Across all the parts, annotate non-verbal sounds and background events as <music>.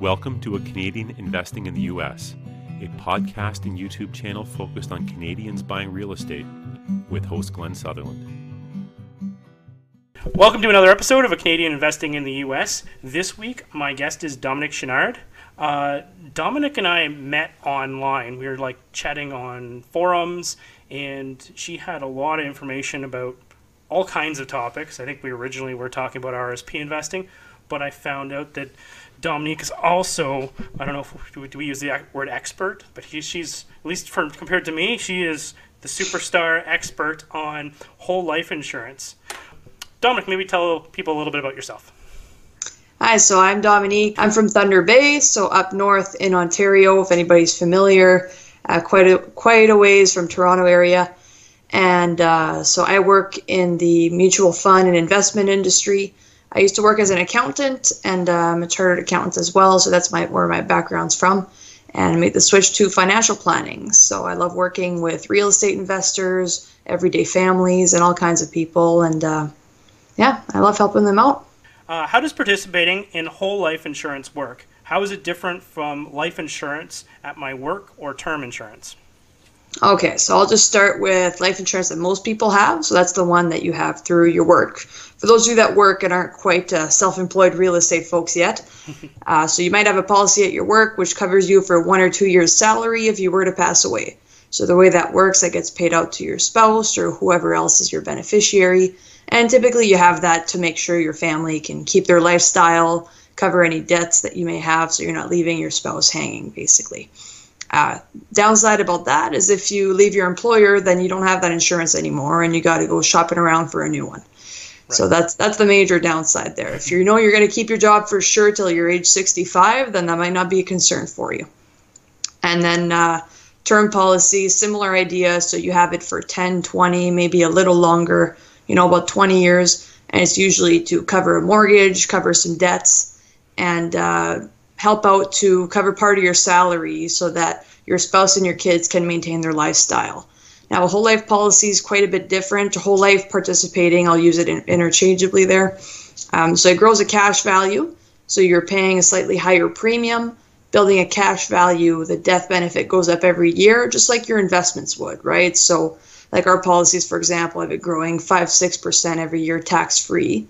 Welcome to A Canadian Investing in the U.S., a podcast and YouTube channel focused on Canadians buying real estate with host Glenn Sutherland. Welcome to another episode of A Canadian Investing in the U.S. This week, my guest is Dominique Chenard. Uh, Dominique and I met online. We were like chatting on forums, and she had a lot of information about all kinds of topics. I think we originally were talking about RSP investing, but I found out that Dominique is also I don't know if do we use the word expert, but he, she's at least compared to me, she is the superstar expert on whole life insurance. Dominique, maybe tell people a little bit about yourself. Hi, so I'm Dominique. I'm from Thunder Bay, so up north in Ontario, if anybody's familiar, uh, quite a quite a ways from Toronto area. And uh, so I work in the mutual fund and investment industry. I used to work as an accountant and uh, I'm a chartered accountant as well, so that's my where my background's from. And I made the switch to financial planning. So I love working with real estate investors, everyday families, and all kinds of people. And uh, yeah, I love helping them out. Uh, how does participating in whole life insurance work? How is it different from life insurance at my work or term insurance? Okay, so I'll just start with life insurance that most people have. So that's the one that you have through your work. For those of you that work and aren't quite uh, self employed real estate folks yet, <laughs> uh, so you might have a policy at your work which covers you for one or two years' salary if you were to pass away. So the way that works, that gets paid out to your spouse or whoever else is your beneficiary. And typically you have that to make sure your family can keep their lifestyle, cover any debts that you may have, so you're not leaving your spouse hanging, basically. Uh, downside about that is if you leave your employer, then you don't have that insurance anymore, and you got to go shopping around for a new one. Right. So that's that's the major downside there. If you know you're going to keep your job for sure till you're age 65, then that might not be a concern for you. And then uh, term policy, similar idea. So you have it for 10, 20, maybe a little longer. You know, about 20 years, and it's usually to cover a mortgage, cover some debts, and uh, help out to cover part of your salary so that your spouse and your kids can maintain their lifestyle. Now, a whole life policy is quite a bit different. Whole life participating, I'll use it in, interchangeably there. Um, so it grows a cash value. So you're paying a slightly higher premium, building a cash value. The death benefit goes up every year, just like your investments would, right? So, like our policies, for example, have it growing 5 6% every year tax free.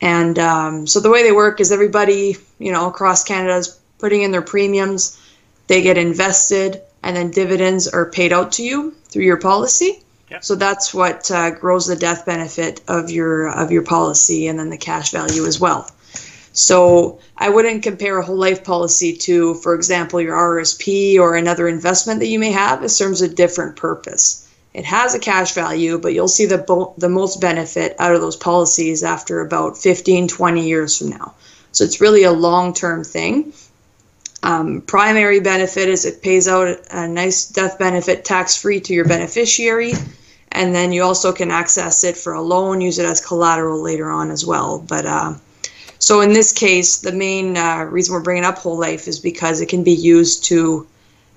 And um, so the way they work is everybody, you know, across Canada is putting in their premiums. They get invested, and then dividends are paid out to you through your policy. Yep. So that's what uh, grows the death benefit of your of your policy, and then the cash value as well. So I wouldn't compare a whole life policy to, for example, your RSP or another investment that you may have. It serves a different purpose. It has a cash value, but you'll see the, bo- the most benefit out of those policies after about 15, 20 years from now. So it's really a long term thing. Um, primary benefit is it pays out a nice death benefit tax free to your beneficiary. And then you also can access it for a loan, use it as collateral later on as well. But uh, so in this case, the main uh, reason we're bringing up whole life is because it can be used to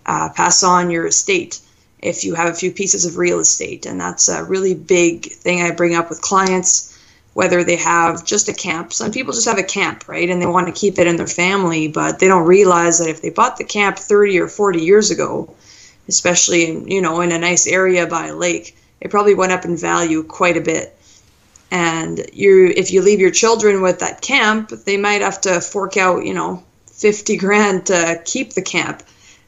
uh, pass on your estate if you have a few pieces of real estate. And that's a really big thing I bring up with clients, whether they have just a camp. Some people just have a camp, right? And they want to keep it in their family, but they don't realize that if they bought the camp 30 or 40 years ago, especially in, you know, in a nice area by a lake, it probably went up in value quite a bit. And you if you leave your children with that camp, they might have to fork out, you know, 50 grand to keep the camp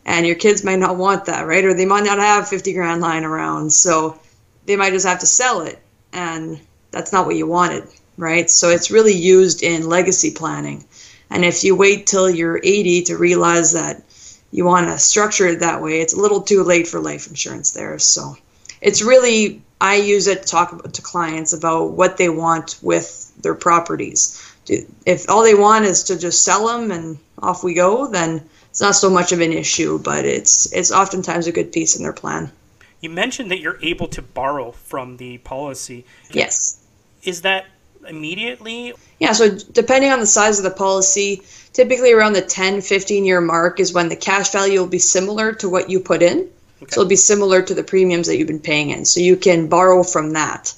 and your kids might not want that, right? Or they might not have 50 grand lying around. So they might just have to sell it. And that's not what you wanted, right? So it's really used in legacy planning. And if you wait till you're 80 to realize that you want to structure it that way, it's a little too late for life insurance there. So it's really, I use it to talk to clients about what they want with their properties. If all they want is to just sell them and off we go, then it's not so much of an issue, but it's it's oftentimes a good piece in their plan. You mentioned that you're able to borrow from the policy. Yes. Is that immediately? Yeah, so depending on the size of the policy, typically around the 10, 15 year mark is when the cash value will be similar to what you put in. Okay. So it'll be similar to the premiums that you've been paying in. So you can borrow from that.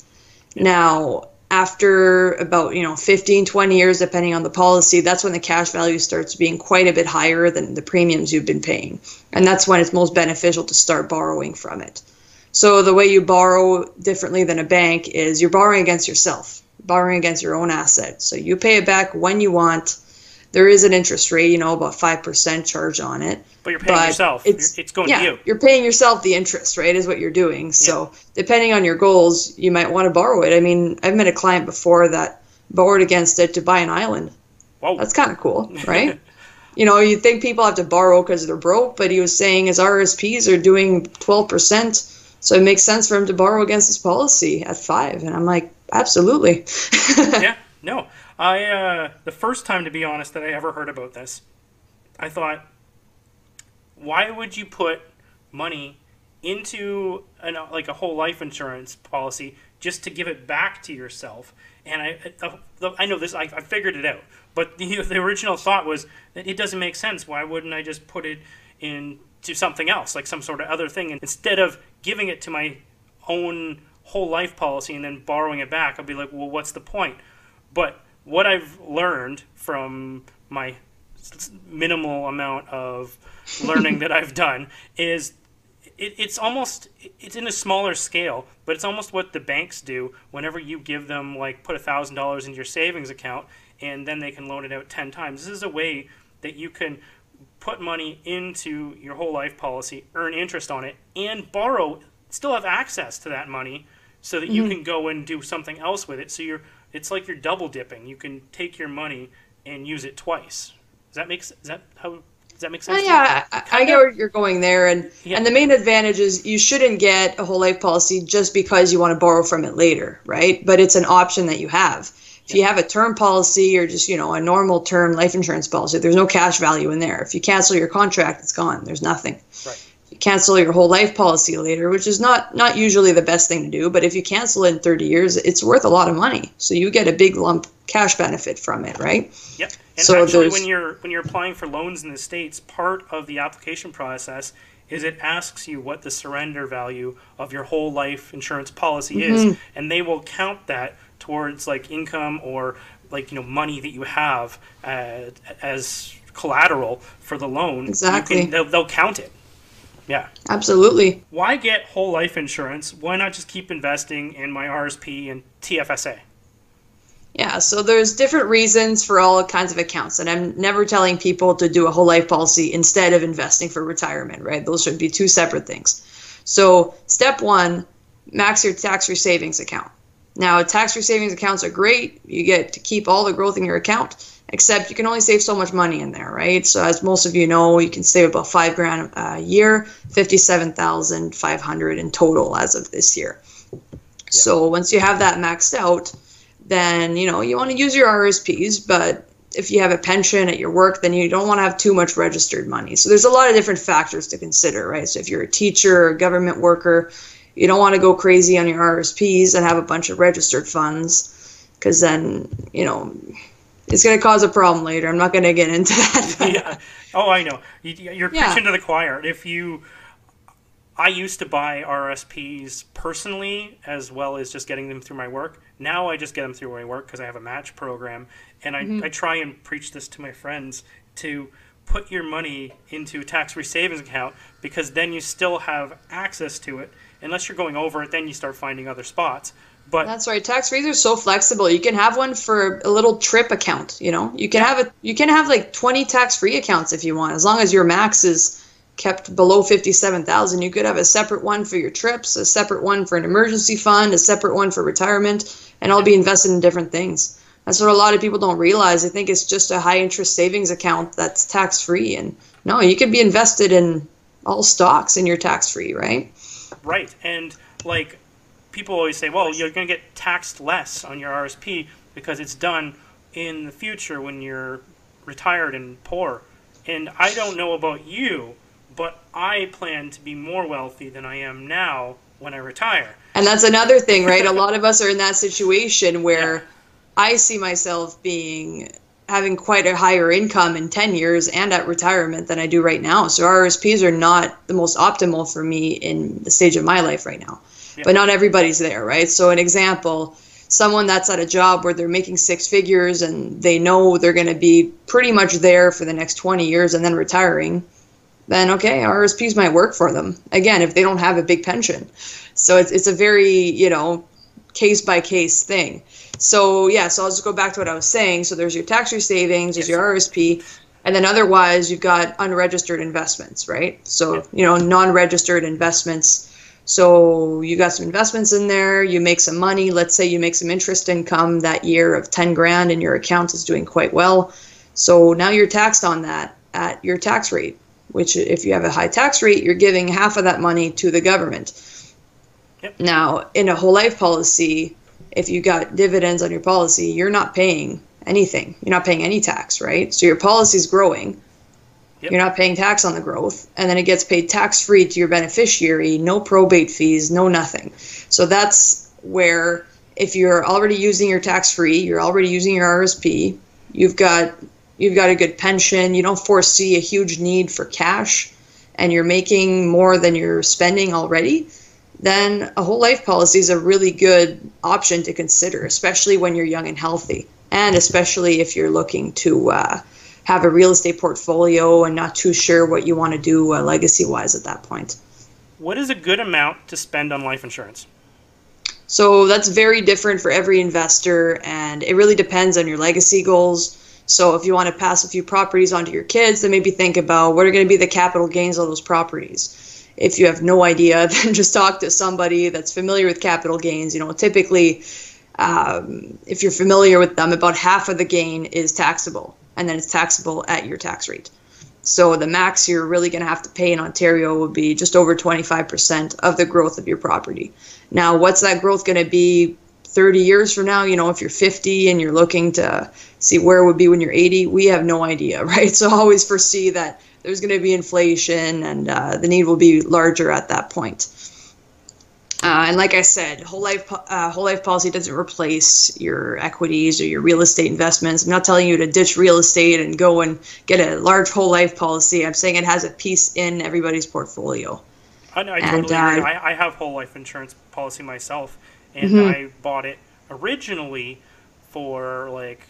Yeah. Now, after about you know 15 20 years depending on the policy that's when the cash value starts being quite a bit higher than the premiums you've been paying. And that's when it's most beneficial to start borrowing from it. So the way you borrow differently than a bank is you're borrowing against yourself borrowing against your own asset so you pay it back when you want there is an interest rate, you know, about five percent charge on it. But you're paying yourself. It's, it's going yeah, to you. You're paying yourself the interest, right? Is what you're doing. So depending on your goals, you might want to borrow it. I mean, I've met a client before that borrowed against it to buy an island. Whoa. That's kind of cool, <laughs> right? you know, you think people have to borrow because they're broke, but he was saying his RSPs are doing twelve percent, so it makes sense for him to borrow against his policy at five. And I'm like, absolutely. <laughs> yeah. No. I uh, the first time, to be honest, that I ever heard about this, I thought, why would you put money into an, like a whole life insurance policy just to give it back to yourself? And I, I, I know this, I, I figured it out. But <laughs> the, the original thought was that it doesn't make sense. Why wouldn't I just put it into something else, like some sort of other thing, and instead of giving it to my own whole life policy and then borrowing it back, I'll be like, well, what's the point? But what I've learned from my minimal amount of <laughs> learning that I've done is it, it's almost it's in a smaller scale, but it's almost what the banks do whenever you give them like put a thousand dollars into your savings account and then they can loan it out ten times. This is a way that you can put money into your whole life policy, earn interest on it, and borrow, still have access to that money so that mm-hmm. you can go and do something else with it. So you're it's like you're double dipping. You can take your money and use it twice. Does that make is that how does that make sense? Uh, yeah, I, I get where you're going there, and yeah. and the main advantage is you shouldn't get a whole life policy just because you want to borrow from it later, right? But it's an option that you have. If you have a term policy or just you know a normal term life insurance policy, there's no cash value in there. If you cancel your contract, it's gone. There's nothing. Right cancel your whole life policy later, which is not not usually the best thing to do. But if you cancel it in 30 years, it's worth a lot of money, so you get a big lump cash benefit from it, right? Yep. And so actually, when you're when you're applying for loans in the states, part of the application process is it asks you what the surrender value of your whole life insurance policy mm-hmm. is, and they will count that towards like income or like you know money that you have uh, as collateral for the loan. Exactly. Can, they'll, they'll count it. Yeah. Absolutely. Why get whole life insurance? Why not just keep investing in my RSP and TFSA? Yeah, so there's different reasons for all kinds of accounts, and I'm never telling people to do a whole life policy instead of investing for retirement, right? Those should be two separate things. So, step one, max your tax free savings account. Now, tax free savings accounts are great. You get to keep all the growth in your account except you can only save so much money in there, right? So as most of you know, you can save about five grand a year, fifty-seven thousand five hundred in total as of this year. Yeah. So once you have that maxed out, then you know you want to use your RSPs, but if you have a pension at your work, then you don't want to have too much registered money. So there's a lot of different factors to consider, right? So if you're a teacher or a government worker, you don't want to go crazy on your RSPs and have a bunch of registered funds because then you know it's going to cause a problem later. I'm not going to get into <laughs> that. yeah. Oh, I know. You're yeah. preaching to the choir. If you, I used to buy RSPs personally as well as just getting them through my work. Now I just get them through my work because I have a match program, and I, mm-hmm. I try and preach this to my friends to put your money into a tax-free savings account because then you still have access to it. Unless you're going over it, then you start finding other spots. But that's right. Tax free are so flexible. You can have one for a little trip account. You know, you can have a you can have like twenty tax free accounts if you want, as long as your max is kept below fifty seven thousand. You could have a separate one for your trips, a separate one for an emergency fund, a separate one for retirement, and all be invested in different things. That's what a lot of people don't realize. They think it's just a high interest savings account that's tax free, and no, you could be invested in all stocks and you're tax free, right? Right, and like people always say, well, you're going to get taxed less on your RSP because it's done in the future when you're retired and poor. And I don't know about you, but I plan to be more wealthy than I am now when I retire. And that's another thing, right? a lot of us are in that situation <laughs> where yeah. I see myself being having quite a higher income in 10 years and at retirement than I do right now. So RSPs are not the most optimal for me in the stage of my life right now but not everybody's there, right? So an example, someone that's at a job where they're making six figures and they know they're going to be pretty much there for the next 20 years and then retiring, then okay, RSPs might work for them. Again, if they don't have a big pension. So it's, it's a very, you know, case by case thing. So yeah, so I'll just go back to what I was saying. So there's your tax free savings, there's yes. your RSP, and then otherwise you've got unregistered investments, right? So, you know, non registered investments so you got some investments in there, you make some money. Let's say you make some interest income that year of 10 grand and your account is doing quite well. So now you're taxed on that at your tax rate, which if you have a high tax rate, you're giving half of that money to the government. Yep. Now, in a whole life policy, if you got dividends on your policy, you're not paying anything. You're not paying any tax, right? So your policy is growing Yep. You're not paying tax on the growth, and then it gets paid tax free to your beneficiary, no probate fees, no nothing. So that's where if you're already using your tax free, you're already using your RSP, you've got you've got a good pension, you don't foresee a huge need for cash, and you're making more than you're spending already, then a whole life policy is a really good option to consider, especially when you're young and healthy, and especially if you're looking to uh, have a real estate portfolio and not too sure what you want to do uh, legacy wise at that point. What is a good amount to spend on life insurance? So that's very different for every investor, and it really depends on your legacy goals. So if you want to pass a few properties onto your kids, then maybe think about what are going to be the capital gains on those properties. If you have no idea, <laughs> then just talk to somebody that's familiar with capital gains. You know, typically, um, if you're familiar with them, about half of the gain is taxable and then it's taxable at your tax rate. So the max you're really going to have to pay in Ontario would be just over 25% of the growth of your property. Now, what's that growth going to be 30 years from now? You know, if you're 50 and you're looking to see where it would be when you're 80, we have no idea, <laughs> right? So always foresee that there's going to be inflation and uh, the need will be larger at that point. Uh, and like I said, whole life uh, whole life policy doesn't replace your equities or your real estate investments. I'm not telling you to ditch real estate and go and get a large whole life policy. I'm saying it has a piece in everybody's portfolio. I, I and, totally uh, agree. I, I, have whole life insurance policy myself, and mm-hmm. I bought it originally for like,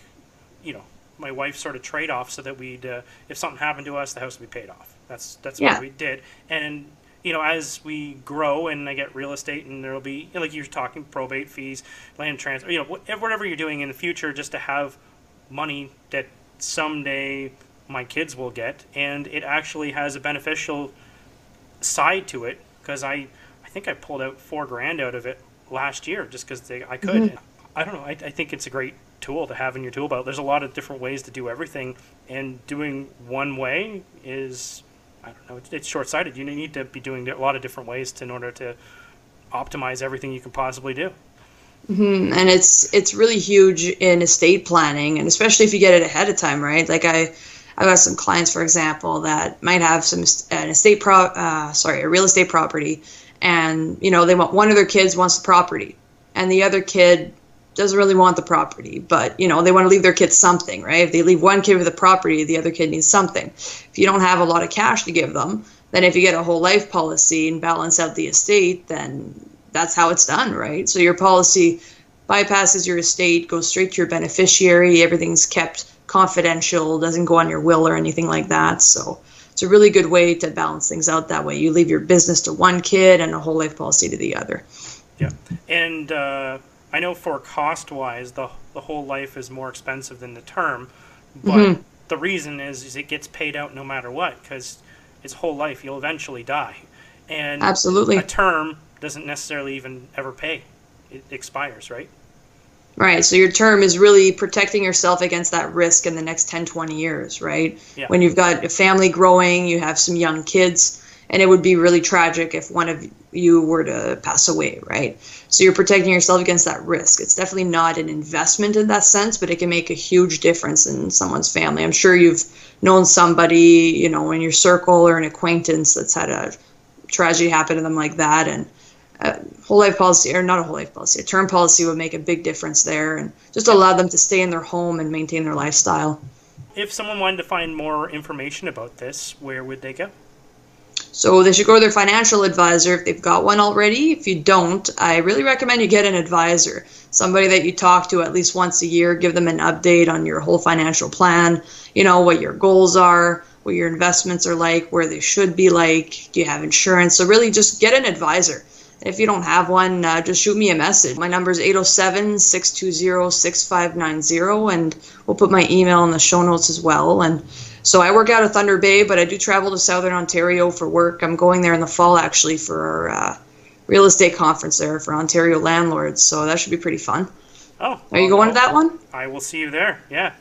you know, my wife's sort of trade off so that we'd uh, if something happened to us, the house would be paid off. That's that's yeah. what we did, and you know, as we grow and I get real estate and there'll be, you know, like you're talking probate fees, land transfer, you know, whatever you're doing in the future, just to have money that someday my kids will get, and it actually has a beneficial side to it because I, I think I pulled out four grand out of it last year just because I could. Mm-hmm. I don't know. I, I think it's a great tool to have in your tool belt. There's a lot of different ways to do everything, and doing one way is I don't know. It's, it's short sighted. You need to be doing a lot of different ways to, in order to optimize everything you can possibly do. Mm-hmm. And it's it's really huge in estate planning, and especially if you get it ahead of time, right? Like I, I've got some clients, for example, that might have some an estate pro, uh, sorry, a real estate property, and you know they want one of their kids wants the property, and the other kid doesn't really want the property, but you know they want to leave their kids something, right? If they leave one kid with the property, the other kid needs something. If you don't have a lot of cash to give them, then if you get a whole life policy and balance out the estate, then that's how it's done, right? So your policy bypasses your estate, goes straight to your beneficiary. Everything's kept confidential, doesn't go on your will or anything like that. So it's a really good way to balance things out that way. You leave your business to one kid and a whole life policy to the other. Yeah, and. Uh I know for cost wise, the the whole life is more expensive than the term, but mm-hmm. the reason is, is it gets paid out no matter what because it's whole life. You'll eventually die, and absolutely a term doesn't necessarily even ever pay. It expires, right? Right. So your term is really protecting yourself against that risk in the next 10, 20 years, right? Yeah. When you've got a family growing, you have some young kids, and it would be really tragic if one of you were to pass away, right? So you're protecting yourself against that risk. It's definitely not an investment in that sense, but it can make a huge difference in someone's family. I'm sure you've known somebody, you know, in your circle or an acquaintance that's had a tragedy happen to them like that, and a whole life policy or not a whole life policy, a term policy would make a big difference there, and just allow them to stay in their home and maintain their lifestyle. If someone wanted to find more information about this, where would they go? So they should go to their financial advisor if they've got one already. If you don't, I really recommend you get an advisor, somebody that you talk to at least once a year, give them an update on your whole financial plan, you know, what your goals are, what your investments are like, where they should be like, do you have insurance? So really just get an advisor. If you don't have one, uh, just shoot me a message. My number is 807 620 6590, and we'll put my email in the show notes as well. And so I work out of Thunder Bay, but I do travel to Southern Ontario for work. I'm going there in the fall actually for our uh, real estate conference there for Ontario landlords. So that should be pretty fun. Oh, are you going to that one? I will see you there. Yeah.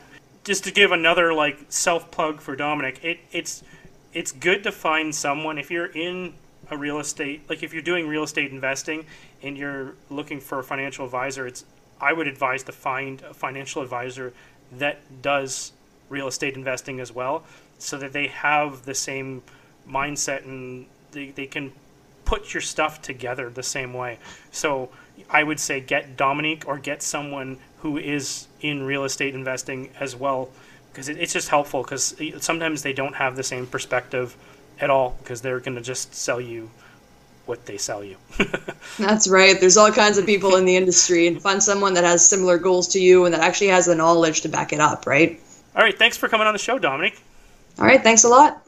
Just to give another like self plug for Dominique, it, it's it's good to find someone if you're in a real estate like if you're doing real estate investing and you're looking for a financial advisor. It's I would advise to find a financial advisor that does real estate investing as well, so that they have the same mindset and they, they can put your stuff together the same way. So I would say get Dominique or get someone who is in real estate investing as well, because it, it's just helpful. Because sometimes they don't have the same perspective at all, because they're going to just sell you what they sell you. <laughs> That's right. There's all kinds of people in the industry, and find someone that has similar goals to you and that actually has the knowledge to back it up, right? All right. Thanks for coming on the show, Dominique. All right. Thanks a lot.